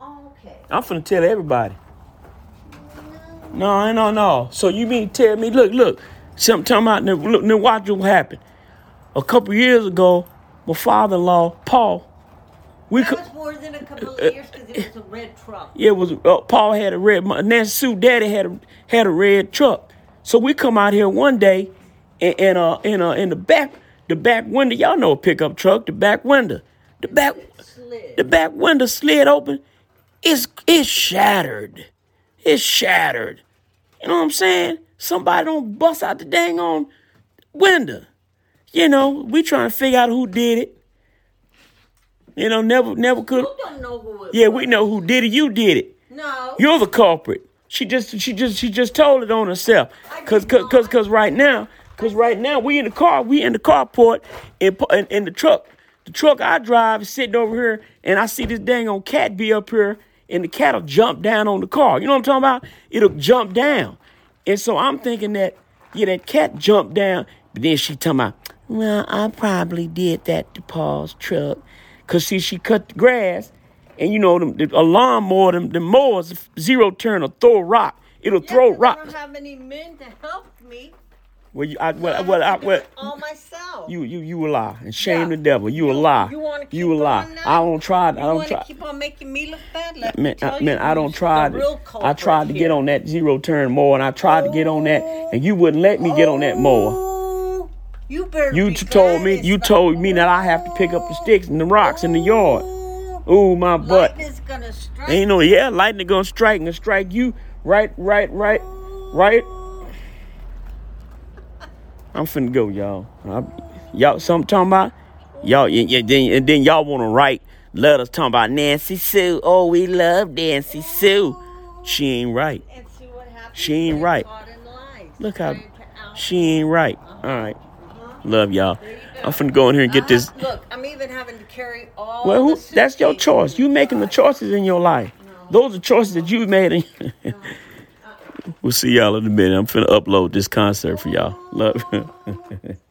Okay. I'm finna tell everybody. No, no, no. So you mean tell me? Look, look. Something about. Now, look, now watch what happened. A couple years ago, my father-in-law Paul. We That was more than a couple of years because it was a red truck. Yeah, it was uh, Paul had a red. Nancy Sue daddy had a had a red truck. So we come out here one day, and, and uh in uh in the back the back window. Y'all know a pickup truck. The back window. The back Slid. the back window slid open. It's it's shattered. It's shattered. You know what I'm saying? Somebody don't bust out the dang on window. You know, we trying to figure out who did it. You know, never never could. You don't know who it Yeah, was. we know who did it. You did it. No. You're the culprit. She just she just she just told it on herself. Cause cause cause, cause right now, cause right now we in the car, we in the carport in, in in the truck. The truck I drive is sitting over here, and I see this dang on cat be up here, and the cat'll jump down on the car. You know what I'm talking about? It'll jump down, and so I'm thinking that yeah, that cat jumped down, but then she talking about, well, I probably did that to Paul's truck, cause see she cut the grass. And you know, them, the, a lawnmower, them, the mowers, zero turn, will throw a rock. It'll Yeah, throw 'cause I rock. don't have any men to help me. Well, you, I, well, I well, I, have to do well, all myself. You, you, you a lie, and shame Yeah. the devil. You, a lie. you wanna keep You a lie. now? I don't try. I don't try. keep on making me look bad? Let Man, me tell I, you man, I don't try. To, I tried to get on that zero turn mower, and I tried to get on that, oh. and you wouldn't let me get on that mower. Oh, You better. You t- told me. You told me that I have to pick up the sticks and the rocks in the yard. Oh. Ooh, my butt. Lightning's gonna strike. Ain't no yeah, lightning gonna strike and strike you right, right, right, right. Oh. I'm finna go, y'all. I, y'all, something talking about y'all, and, and then, and then y'all wanna write letters talking about Nancy Sue. Oh, we love Nancy Sue. She ain't right. And see what happens. She ain't right. caught in lies. Look how Trying to out- she ain't right. Uh-huh. All right, uh-huh. love y'all. I'm finna go in here and get I this. Look, I'm even having to carry all. Well, who? That's your choice. You making the choices in your life. Those are choices that you made. In uh-uh. we'll see y'all in a minute. I'm finna upload this concert for y'all. Love.